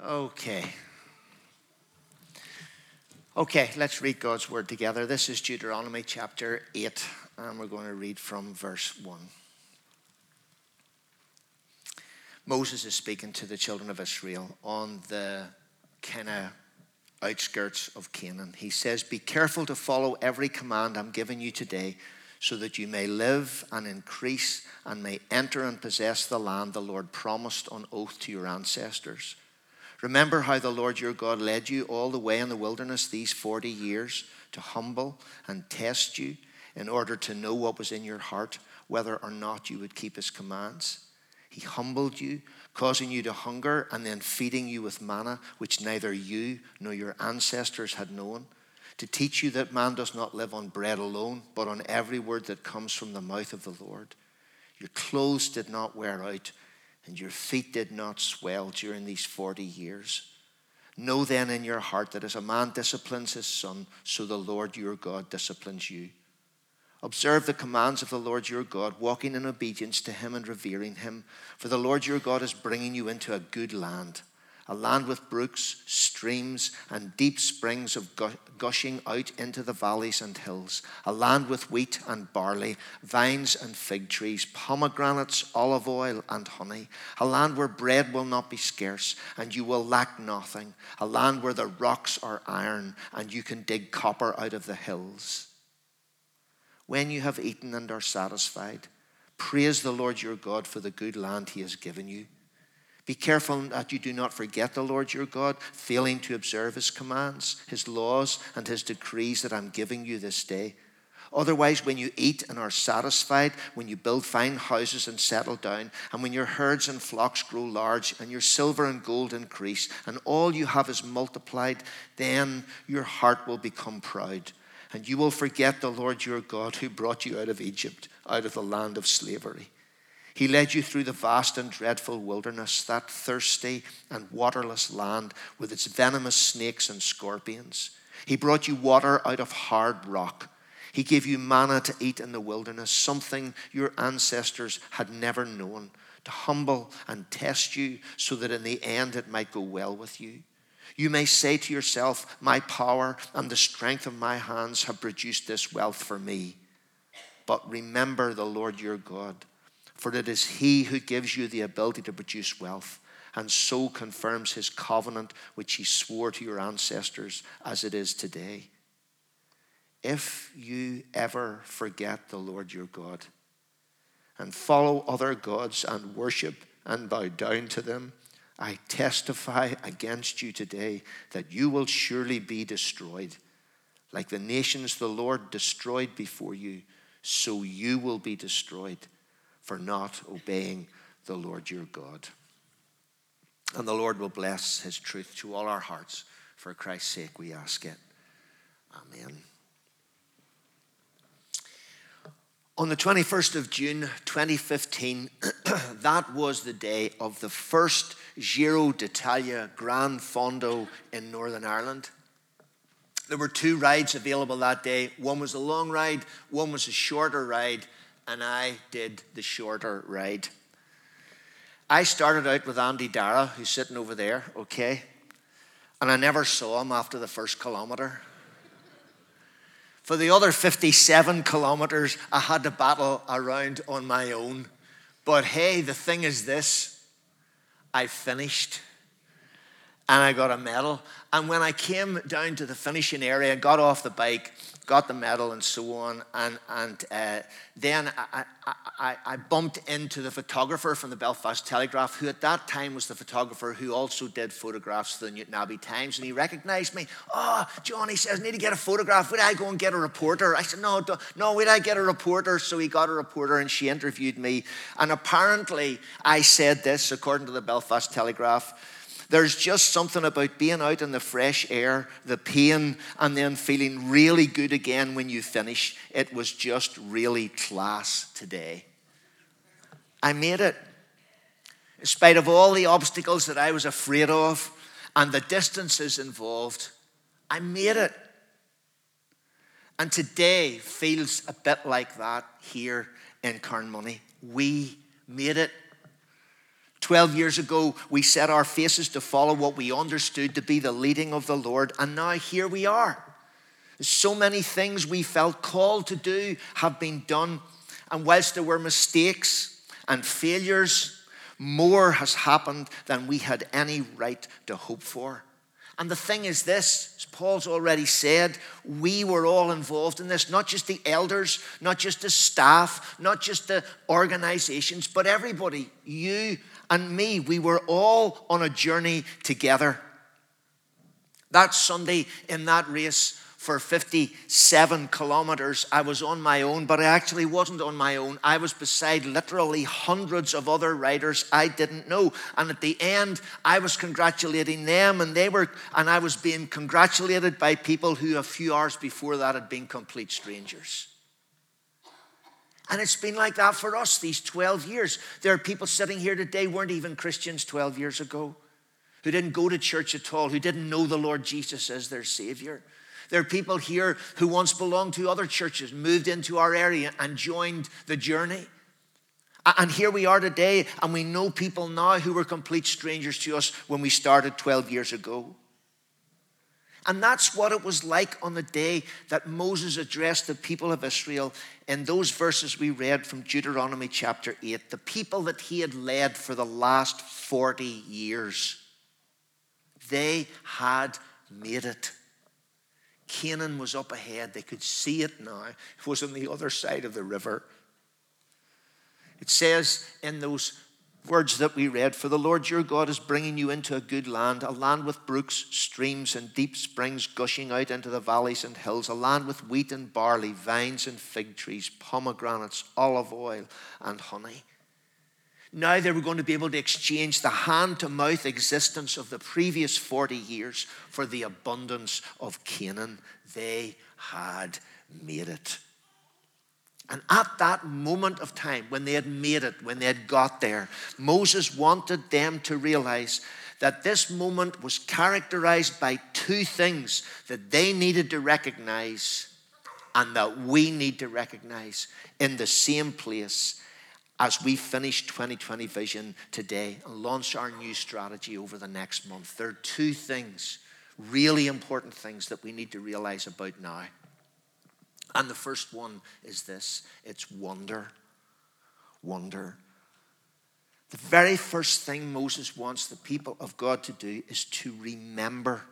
Okay. Okay, let's read God's word together. This is Deuteronomy chapter 8, and we're going to read from verse 1. Moses is speaking to the children of Israel on the kind of outskirts of Canaan. He says, Be careful to follow every command I'm giving you today so that you may live and increase and may enter and possess the land the Lord promised on oath to your ancestors. Remember how the Lord your God led you all the way in the wilderness these 40 years to humble and test you in order to know what was in your heart, whether or not you would keep his commands. He humbled you, causing you to hunger and then feeding you with manna, which neither you nor your ancestors had known, to teach you that man does not live on bread alone, but on every word that comes from the mouth of the Lord. Your clothes did not wear out and your feet did not swell during these 40 years. Know then in your heart that as a man disciplines his son, so the Lord your God disciplines you. Observe the commands of the Lord your God, walking in obedience to him and revering him, for the Lord your God is bringing you into a good land a land with brooks, streams, and deep springs of gushing out into the valleys and hills, a land with wheat and barley, vines and fig trees, pomegranates, olive oil, and honey, a land where bread will not be scarce, and you will lack nothing, a land where the rocks are iron, and you can dig copper out of the hills. When you have eaten and are satisfied, praise the Lord your God for the good land he has given you. Be careful that you do not forget the Lord your God, failing to observe his commands, his laws, and his decrees that I'm giving you this day. Otherwise, when you eat and are satisfied, when you build fine houses and settle down, and when your herds and flocks grow large, and your silver and gold increase, and all you have is multiplied, then your heart will become proud, and you will forget the Lord your God who brought you out of Egypt, out of the land of slavery. He led you through the vast and dreadful wilderness, that thirsty and waterless land with its venomous snakes and scorpions. He brought you water out of hard rock. He gave you manna to eat in the wilderness, something your ancestors had never known, to humble and test you so that in the end it might go well with you. You may say to yourself, My power and the strength of my hands have produced this wealth for me. But remember the Lord your God for it is He who gives you the ability to produce wealth and so confirms His covenant which He swore to your ancestors as it is today. If you ever forget the Lord your God and follow other gods and worship and bow down to them, I testify against you today that you will surely be destroyed. Like the nations the Lord destroyed before you, so you will be destroyed for not obeying the Lord your God. And the Lord will bless his truth to all our hearts. For Christ's sake, we ask it. Amen. On the 21st of June 2015, that was the day of the first Giro d'Italia Gran Fondo in Northern Ireland. There were two rides available that day. One was a long ride, one was a shorter ride and I did the shorter ride. I started out with Andy Dara, who's sitting over there, okay? And I never saw him after the first kilometre. For the other 57 kilometres, I had to battle around on my own. But hey, the thing is this I finished and I got a medal. And when I came down to the finishing area, got off the bike, got the medal and so on. And, and uh, then I, I, I, bumped into the photographer from the Belfast Telegraph, who at that time was the photographer who also did photographs for the Newtownabbey Times. And he recognized me. Oh, John, he says, need to get a photograph. Would I go and get a reporter? I said, no, no, would I get a reporter? So he got a reporter and she interviewed me. And apparently I said this, according to the Belfast Telegraph. There's just something about being out in the fresh air, the pain, and then feeling really good again when you finish. It was just really class today. I made it. In spite of all the obstacles that I was afraid of and the distances involved, I made it. And today feels a bit like that here in Carnmoney. We made it. 12 years ago, we set our faces to follow what we understood to be the leading of the Lord, and now here we are. So many things we felt called to do have been done, and whilst there were mistakes and failures, more has happened than we had any right to hope for. And the thing is this, as Paul's already said, we were all involved in this, not just the elders, not just the staff, not just the organizations, but everybody, you and me, we were all on a journey together. That Sunday in that race, for 57 kilometers. I was on my own, but I actually wasn't on my own. I was beside literally hundreds of other riders I didn't know. And at the end, I was congratulating them, and they were, and I was being congratulated by people who a few hours before that had been complete strangers. And it's been like that for us these 12 years. There are people sitting here today weren't even Christians 12 years ago, who didn't go to church at all, who didn't know the Lord Jesus as their Savior. There are people here who once belonged to other churches, moved into our area, and joined the journey. And here we are today, and we know people now who were complete strangers to us when we started 12 years ago. And that's what it was like on the day that Moses addressed the people of Israel in those verses we read from Deuteronomy chapter 8, the people that he had led for the last 40 years. They had made it. Canaan was up ahead. They could see it now. It was on the other side of the river. It says in those words that we read For the Lord your God is bringing you into a good land, a land with brooks, streams, and deep springs gushing out into the valleys and hills, a land with wheat and barley, vines and fig trees, pomegranates, olive oil, and honey. Now they were going to be able to exchange the hand to mouth existence of the previous 40 years for the abundance of Canaan. They had made it. And at that moment of time, when they had made it, when they had got there, Moses wanted them to realize that this moment was characterized by two things that they needed to recognize and that we need to recognize in the same place as we finish 2020 Vision today and launch our new strategy over the next month, there are two things, really important things that we need to realize about now. And the first one is this it's wonder. Wonder. The very first thing Moses wants the people of God to do is to remember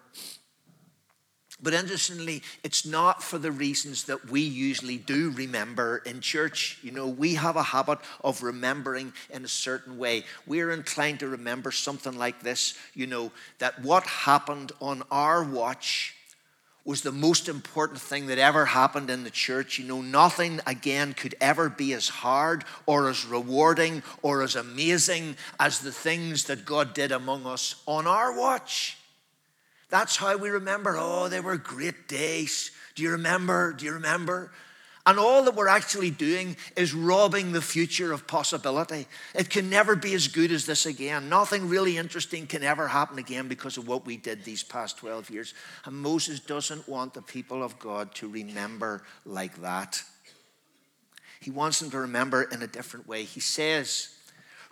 but interestingly, it's not for the reasons that we usually do remember in church. You know, we have a habit of remembering in a certain way. We're inclined to remember something like this, you know, that what happened on our watch was the most important thing that ever happened in the church. You know, nothing again could ever be as hard or as rewarding or as amazing as the things that God did among us on our watch. That's how we remember. Oh, they were great days. Do you remember? Do you remember? And all that we're actually doing is robbing the future of possibility. It can never be as good as this again. Nothing really interesting can ever happen again because of what we did these past 12 years. And Moses doesn't want the people of God to remember like that. He wants them to remember in a different way. He says,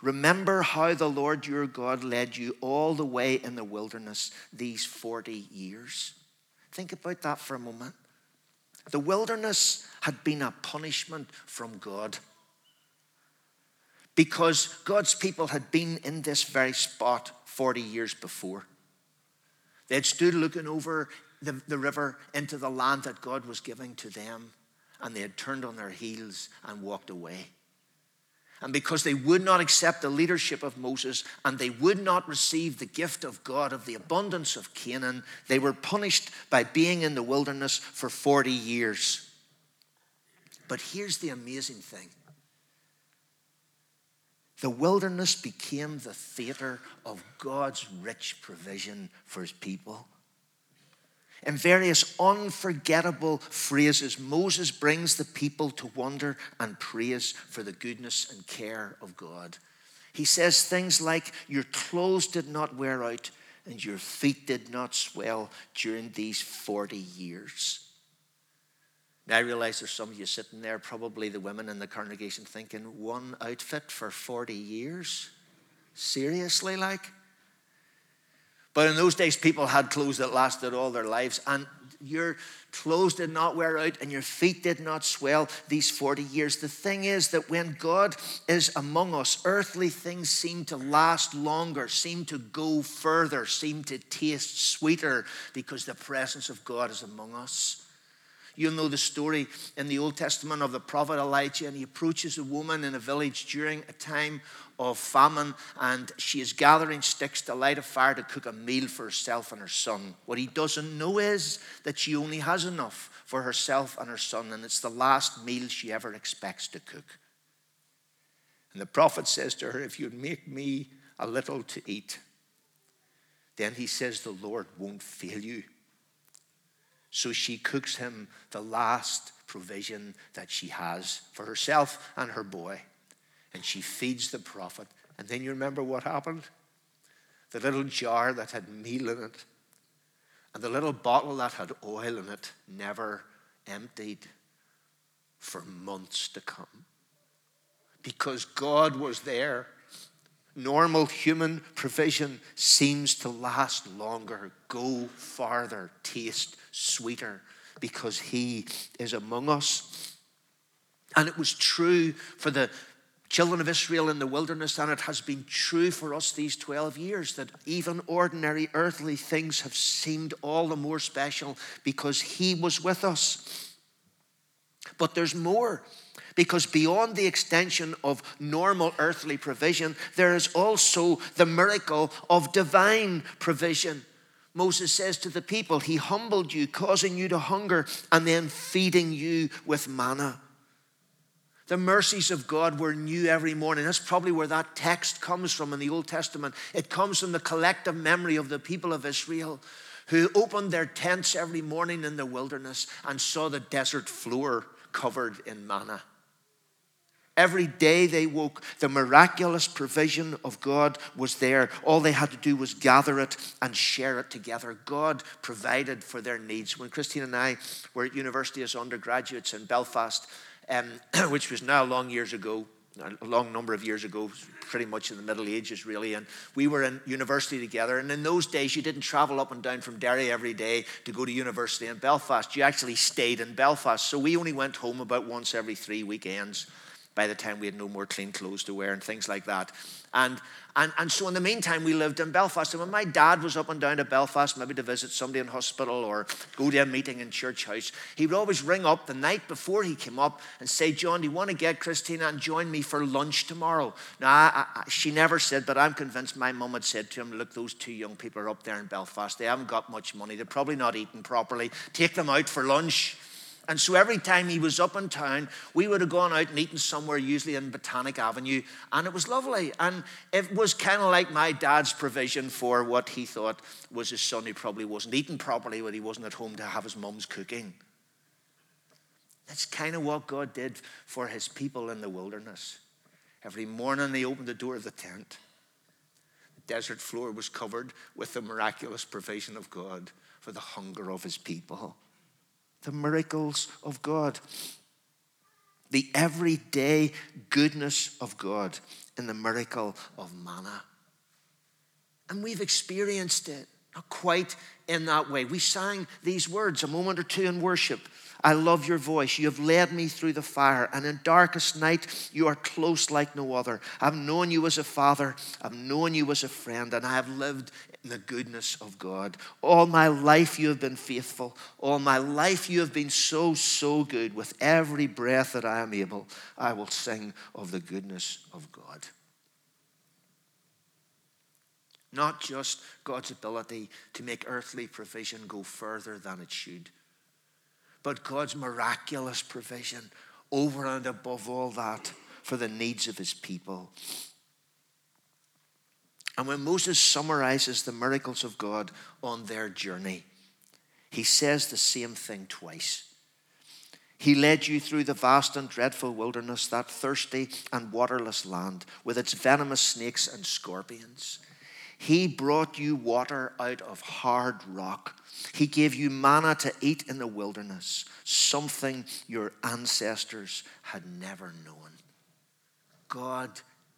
Remember how the Lord your God led you all the way in the wilderness these 40 years. Think about that for a moment. The wilderness had been a punishment from God because God's people had been in this very spot 40 years before. They had stood looking over the, the river into the land that God was giving to them, and they had turned on their heels and walked away. And because they would not accept the leadership of Moses and they would not receive the gift of God of the abundance of Canaan, they were punished by being in the wilderness for 40 years. But here's the amazing thing the wilderness became the theater of God's rich provision for his people. In various unforgettable phrases, Moses brings the people to wonder and praise for the goodness and care of God. He says things like, Your clothes did not wear out, and your feet did not swell during these 40 years. Now, I realize there's some of you sitting there, probably the women in the congregation, thinking, One outfit for 40 years? Seriously, like? But in those days, people had clothes that lasted all their lives, and your clothes did not wear out and your feet did not swell these 40 years. The thing is that when God is among us, earthly things seem to last longer, seem to go further, seem to taste sweeter because the presence of God is among us. You'll know the story in the Old Testament of the prophet Elijah, and he approaches a woman in a village during a time of famine, and she is gathering sticks to light a fire to cook a meal for herself and her son. What he doesn't know is that she only has enough for herself and her son, and it's the last meal she ever expects to cook. And the prophet says to her, If you'd make me a little to eat, then he says, The Lord won't fail you. So she cooks him the last provision that she has for herself and her boy. And she feeds the prophet. And then you remember what happened? The little jar that had meal in it and the little bottle that had oil in it never emptied for months to come. Because God was there normal human provision seems to last longer, go farther, taste sweeter, because He is among us. And it was true for the children of Israel in the wilderness, and it has been true for us these 12 years that even ordinary earthly things have seemed all the more special because He was with us. But there's more. Because beyond the extension of normal earthly provision, there is also the miracle of divine provision. Moses says to the people, He humbled you, causing you to hunger, and then feeding you with manna. The mercies of God were new every morning. That's probably where that text comes from in the Old Testament. It comes from the collective memory of the people of Israel who opened their tents every morning in the wilderness and saw the desert floor covered in manna. Every day they woke, the miraculous provision of God was there. All they had to do was gather it and share it together. God provided for their needs. When Christine and I were at university as undergraduates in Belfast, um, which was now long years ago, a long number of years ago, pretty much in the Middle Ages, really. And we were in university together. And in those days, you didn't travel up and down from Derry every day to go to university in Belfast. You actually stayed in Belfast. So we only went home about once every three weekends by the time we had no more clean clothes to wear and things like that. And, and, and so in the meantime, we lived in Belfast. And when my dad was up and down to Belfast, maybe to visit somebody in hospital or go to a meeting in church house, he would always ring up the night before he came up and say, John, do you want to get Christina and join me for lunch tomorrow? Now, I, I, she never said, but I'm convinced my mum had said to him, look, those two young people are up there in Belfast. They haven't got much money. They're probably not eating properly. Take them out for lunch. And so every time he was up in town, we would have gone out and eaten somewhere, usually in Botanic Avenue, and it was lovely. And it was kind of like my dad's provision for what he thought was his son who probably wasn't eating properly when he wasn't at home to have his mum's cooking. That's kind of what God did for his people in the wilderness. Every morning they opened the door of the tent. The desert floor was covered with the miraculous provision of God for the hunger of his people the miracles of God, the everyday goodness of God in the miracle of manna. And we've experienced it, not quite in that way. We sang these words a moment or two in worship. I love your voice. You have led me through the fire, and in darkest night, you are close like no other. I've known you as a father, I've known you as a friend, and I have lived in the goodness of God. All my life, you have been faithful. All my life, you have been so, so good. With every breath that I am able, I will sing of the goodness of God. Not just God's ability to make earthly provision go further than it should but God's miraculous provision over and above all that for the needs of his people. And when Moses summarizes the miracles of God on their journey, he says the same thing twice. He led you through the vast and dreadful wilderness, that thirsty and waterless land, with its venomous snakes and scorpions. He brought you water out of hard rock. He gave you manna to eat in the wilderness, something your ancestors had never known. God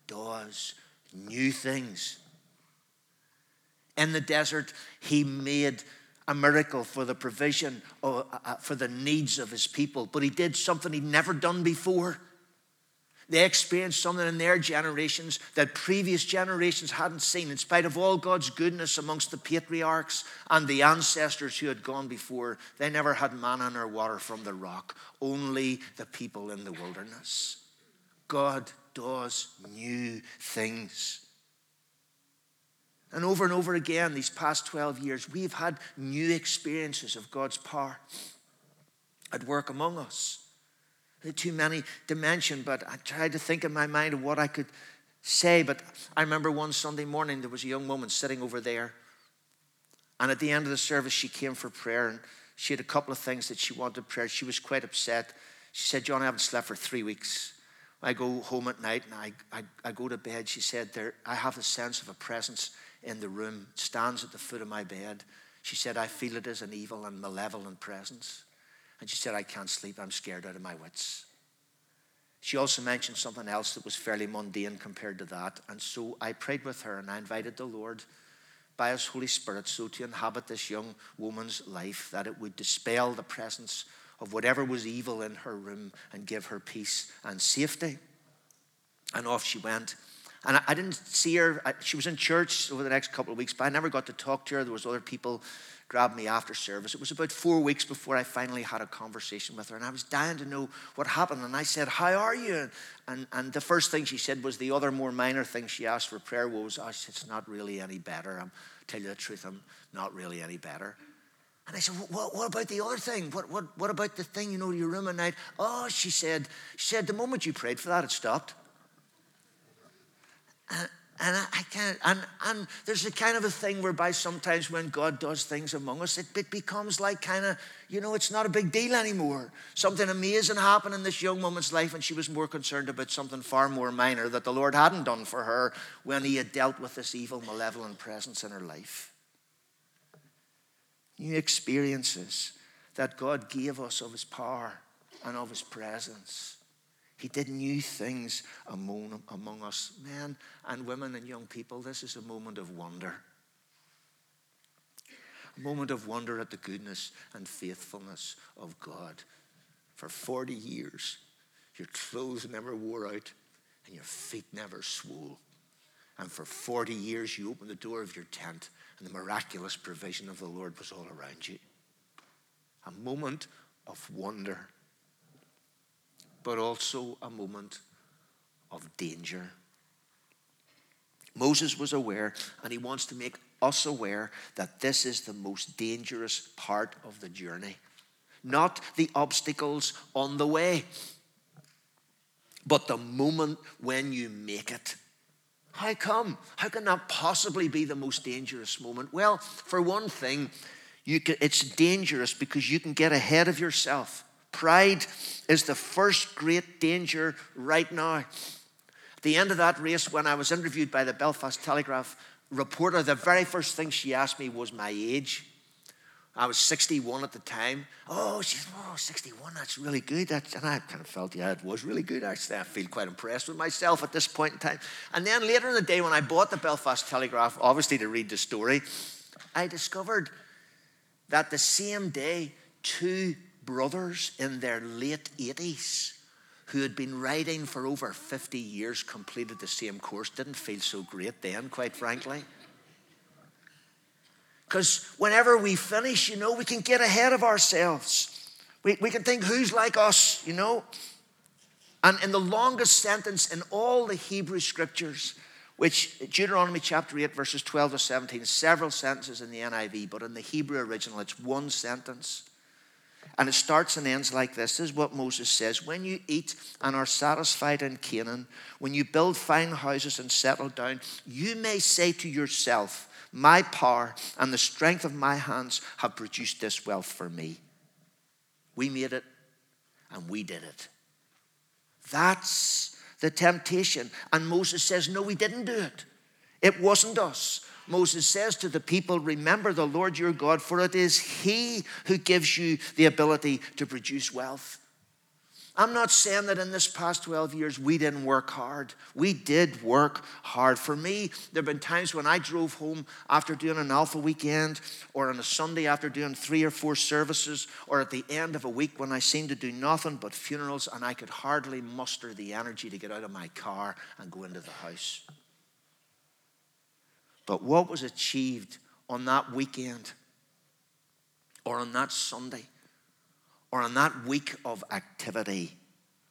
does new things. In the desert, he made a miracle for the provision, uh, uh, for the needs of his people, but he did something he'd never done before. They experienced something in their generations that previous generations hadn't seen, in spite of all God's goodness amongst the patriarchs and the ancestors who had gone before. They never had manna or water from the rock, only the people in the wilderness. God does new things. And over and over again, these past 12 years, we've had new experiences of God's power at work among us. Too many to mention, but I tried to think in my mind of what I could say. But I remember one Sunday morning, there was a young woman sitting over there. And at the end of the service, she came for prayer and she had a couple of things that she wanted prayer. She was quite upset. She said, John, I haven't slept for three weeks. I go home at night and I, I, I go to bed. She said, there, I have a sense of a presence in the room, stands at the foot of my bed. She said, I feel it as an evil and malevolent presence. And she said, I can't sleep. I'm scared out of my wits. She also mentioned something else that was fairly mundane compared to that. And so I prayed with her and I invited the Lord by His Holy Spirit so to inhabit this young woman's life that it would dispel the presence of whatever was evil in her room and give her peace and safety. And off she went. And I, didn't see her. she was in church over the next couple of weeks, but I never got to talk to her. There was other people grabbed me after service. It was about four weeks before I finally had a conversation with her, and I was dying to know what happened. And I said, How are you? And, and the first thing she said was the other more minor thing she asked for prayer was, oh, It's not really any better. I'm tell you the truth, I'm not really any better. And I said, what, what about the other thing? What, what, what about the thing, you know, your room at night? Oh, she said, she said, the moment you prayed for that, it stopped. And I, I, can't, and, and there's a kind of a thing whereby sometimes when God does things among us, it, it becomes like kind of, you know, it's not a big deal anymore. Something amazing happened in this young woman's life, and she was more concerned about something far more minor that the Lord hadn't done for her when He had dealt with this evil, malevolent presence in her life. New experiences that God gave us of His power and of His presence. He did new things among, among us, men and women and young people. This is a moment of wonder. A moment of wonder at the goodness and faithfulness of God. For 40 years, your clothes never wore out and your feet never swole. And for 40 years, you opened the door of your tent and the miraculous provision of the Lord was all around you. A moment of wonder but also a moment of danger. Moses was aware, and he wants to make us aware that this is the most dangerous part of the journey. Not the obstacles on the way, but the moment when you make it. How come? How can that possibly be the most dangerous moment? Well, for one thing, can, it's dangerous because you can get ahead of yourself. Pride is the first great danger right now. At the end of that race, when I was interviewed by the Belfast Telegraph reporter, the very first thing she asked me was my age. I was 61 at the time. Oh, she said, oh, 61, that's really good. That's, and I kind of felt, yeah, it was really good. Actually, I feel quite impressed with myself at this point in time. And then later in the day, when I bought the Belfast Telegraph, obviously to read the story, I discovered that the same day, two brothers in their late 80s who had been riding for over 50 years completed the same course. Didn't feel so great then, quite frankly. Because whenever we finish, you know, we can get ahead of ourselves. We, we can think, who's like us, you know? And in the longest sentence in all the Hebrew scriptures, which Deuteronomy chapter 8, verses 12 to 17, several sentences in the NIV, but in the Hebrew original, it's one sentence. And it starts and ends like this. This is what Moses says When you eat and are satisfied in Canaan, when you build fine houses and settle down, you may say to yourself, My power and the strength of my hands have produced this wealth for me. We made it and we did it. That's the temptation. And Moses says, No, we didn't do it. It wasn't us. Moses says to the people, Remember the Lord your God, for it is He who gives you the ability to produce wealth. I'm not saying that in this past 12 years we didn't work hard. We did work hard. For me, there have been times when I drove home after doing an Alpha weekend, or on a Sunday after doing three or four services, or at the end of a week when I seemed to do nothing but funerals and I could hardly muster the energy to get out of my car and go into the house. But what was achieved on that weekend, or on that Sunday, or on that week of activity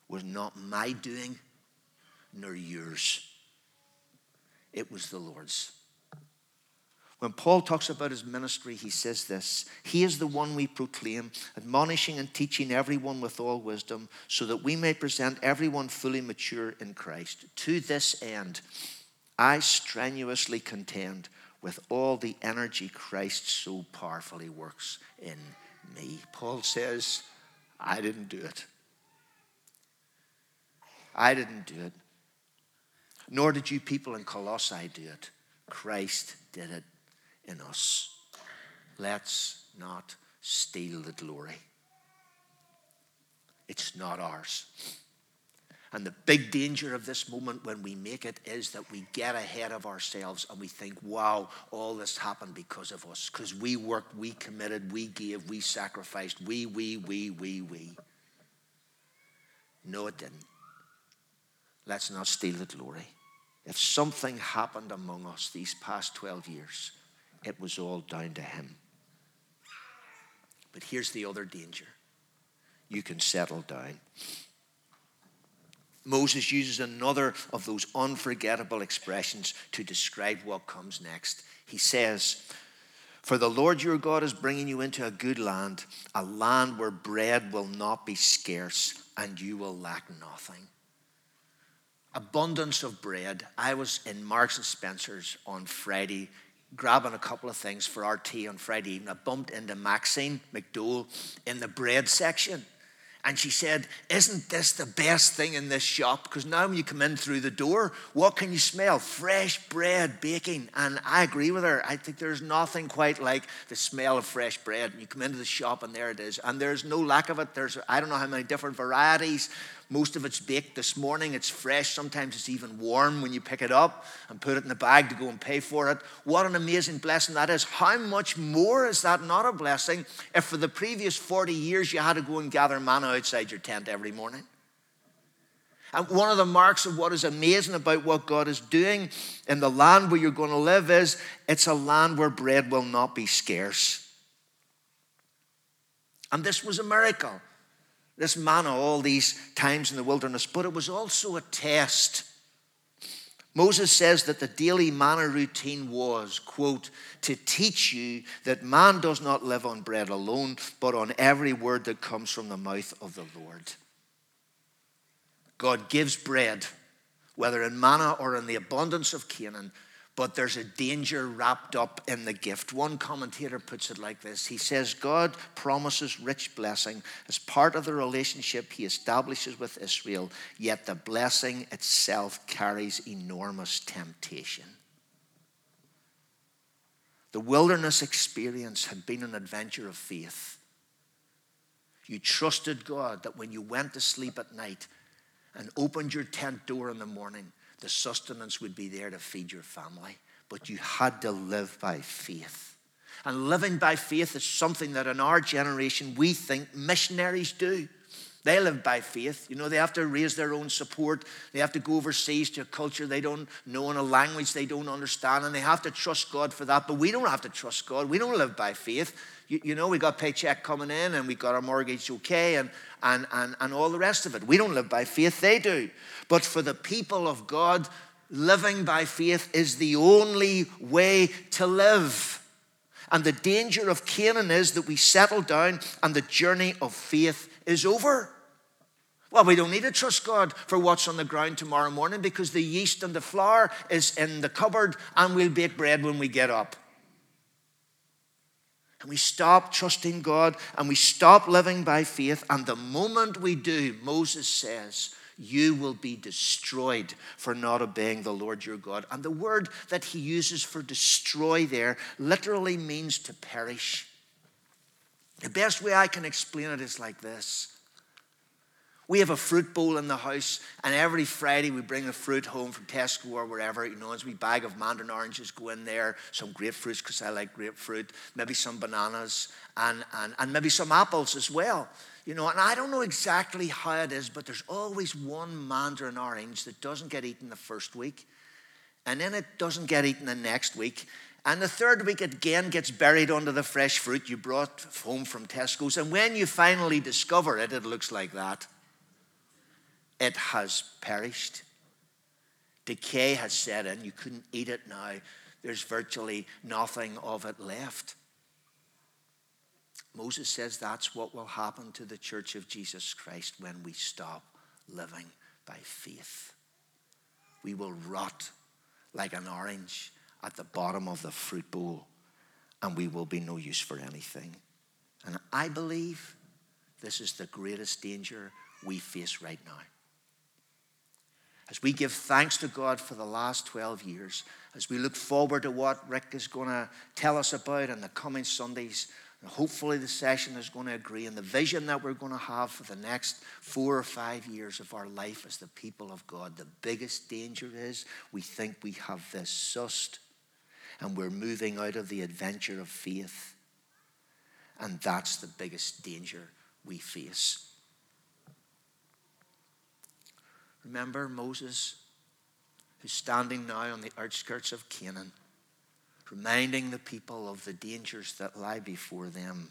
was not my doing nor yours. It was the Lord's. When Paul talks about his ministry, he says this He is the one we proclaim, admonishing and teaching everyone with all wisdom, so that we may present everyone fully mature in Christ. To this end, I strenuously contend with all the energy Christ so powerfully works in me. Paul says, I didn't do it. I didn't do it. Nor did you people in Colossae do it. Christ did it in us. Let's not steal the glory. It's not ours. And the big danger of this moment when we make it is that we get ahead of ourselves and we think, wow, all this happened because of us. Because we worked, we committed, we gave, we sacrificed, we, we, we, we, we. No, it didn't. Let's not steal the glory. If something happened among us these past 12 years, it was all down to Him. But here's the other danger you can settle down. Moses uses another of those unforgettable expressions to describe what comes next. He says, For the Lord your God is bringing you into a good land, a land where bread will not be scarce and you will lack nothing. Abundance of bread. I was in Marks and Spencer's on Friday grabbing a couple of things for our tea on Friday evening. I bumped into Maxine McDowell in the bread section. And she said, Isn't this the best thing in this shop? Because now when you come in through the door, what can you smell? Fresh bread baking. And I agree with her. I think there's nothing quite like the smell of fresh bread. And you come into the shop and there it is. And there's no lack of it. There's, I don't know how many different varieties. Most of it's baked this morning. It's fresh. Sometimes it's even warm when you pick it up and put it in the bag to go and pay for it. What an amazing blessing that is. How much more is that not a blessing if for the previous 40 years you had to go and gather manna outside your tent every morning? And one of the marks of what is amazing about what God is doing in the land where you're going to live is it's a land where bread will not be scarce. And this was a miracle this manna all these times in the wilderness, but it was also a test. Moses says that the daily manna routine was, quote, to teach you that man does not live on bread alone, but on every word that comes from the mouth of the Lord. God gives bread, whether in manna or in the abundance of Canaan, but there's a danger wrapped up in the gift. One commentator puts it like this He says, God promises rich blessing as part of the relationship he establishes with Israel, yet the blessing itself carries enormous temptation. The wilderness experience had been an adventure of faith. You trusted God that when you went to sleep at night and opened your tent door in the morning, the sustenance would be there to feed your family. But you had to live by faith. And living by faith is something that in our generation we think missionaries do. They live by faith. You know, they have to raise their own support. They have to go overseas to a culture they don't know and a language they don't understand, and they have to trust God for that. But we don't have to trust God. We don't live by faith. You, you know, we got paycheck coming in and we got our mortgage okay and, and, and, and all the rest of it. We don't live by faith, they do. But for the people of God, living by faith is the only way to live. And the danger of Canaan is that we settle down and the journey of faith is over. Well, we don't need to trust God for what's on the ground tomorrow morning because the yeast and the flour is in the cupboard and we'll bake bread when we get up. And we stop trusting God and we stop living by faith. And the moment we do, Moses says, you will be destroyed for not obeying the Lord your God. And the word that he uses for destroy there literally means to perish. The best way I can explain it is like this We have a fruit bowl in the house, and every Friday we bring the fruit home from Tesco or wherever. You know, as we bag of mandarin oranges go in there, some grapefruits because I like grapefruit, maybe some bananas, and, and, and maybe some apples as well. You know, and I don't know exactly how it is, but there's always one mandarin orange that doesn't get eaten the first week, and then it doesn't get eaten the next week. And the third week again gets buried under the fresh fruit you brought home from Tesco's. And when you finally discover it, it looks like that it has perished. Decay has set in. You couldn't eat it now. There's virtually nothing of it left. Moses says that's what will happen to the church of Jesus Christ when we stop living by faith. We will rot like an orange at the bottom of the fruit bowl, and we will be no use for anything. And I believe this is the greatest danger we face right now as we give thanks to God for the last 12 years, as we look forward to what Rick is going to tell us about in the coming Sundays, and hopefully the session is going to agree on the vision that we're going to have for the next four or five years of our life as the people of God. The biggest danger is we think we have this sussed and we're moving out of the adventure of faith. And that's the biggest danger we face. Remember Moses, who's standing now on the outskirts of Canaan, reminding the people of the dangers that lie before them.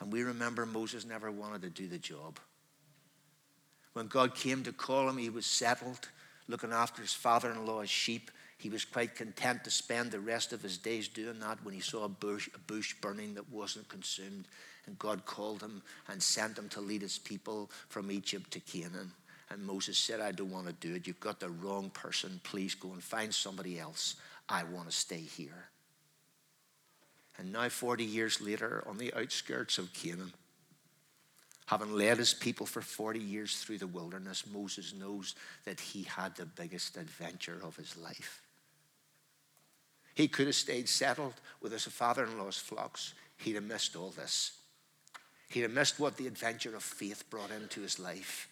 And we remember Moses never wanted to do the job. When God came to call him, he was settled, looking after his father in law's sheep. He was quite content to spend the rest of his days doing that when he saw a bush, a bush burning that wasn't consumed. And God called him and sent him to lead his people from Egypt to Canaan. And Moses said, I don't want to do it. You've got the wrong person. Please go and find somebody else. I want to stay here. And now, 40 years later, on the outskirts of Canaan, having led his people for 40 years through the wilderness, Moses knows that he had the biggest adventure of his life. He could have stayed settled with his father in law's flocks. He'd have missed all this. He'd have missed what the adventure of faith brought into his life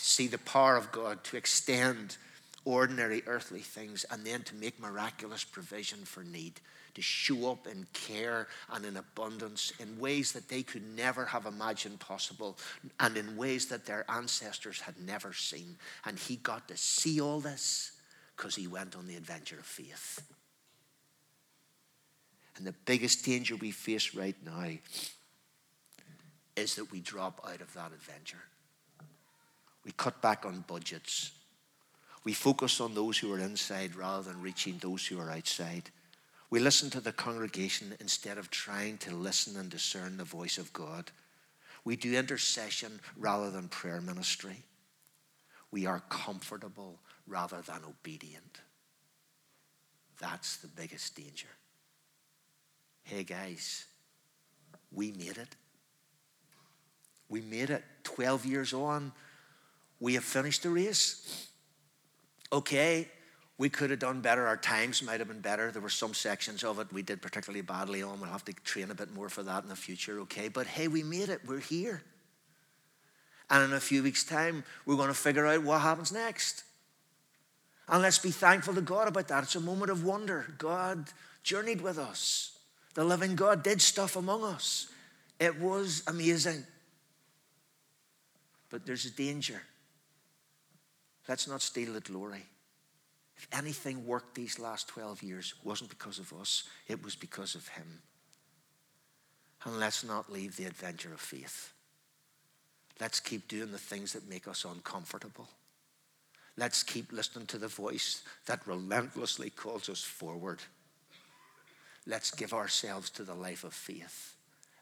to see the power of God to extend ordinary earthly things and then to make miraculous provision for need, to show up in care and in abundance in ways that they could never have imagined possible and in ways that their ancestors had never seen. And he got to see all this because he went on the adventure of faith. And the biggest danger we face right now is that we drop out of that adventure. We cut back on budgets. We focus on those who are inside rather than reaching those who are outside. We listen to the congregation instead of trying to listen and discern the voice of God. We do intercession rather than prayer ministry. We are comfortable rather than obedient. That's the biggest danger. Hey, guys, we made it. We made it 12 years on we have finished the race. Okay, we could have done better. Our times might have been better. There were some sections of it we did particularly badly on. We'll have to train a bit more for that in the future, okay? But hey, we made it. We're here. And in a few weeks' time, we're going to figure out what happens next. And let's be thankful to God about that. It's a moment of wonder. God journeyed with us, the living God did stuff among us. It was amazing. But there's a danger. Let's not steal the glory. If anything worked these last 12 years, wasn't because of us, it was because of Him. And let's not leave the adventure of faith. Let's keep doing the things that make us uncomfortable. Let's keep listening to the voice that relentlessly calls us forward. Let's give ourselves to the life of faith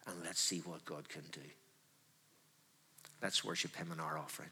and let's see what God can do. Let's worship Him in our offering.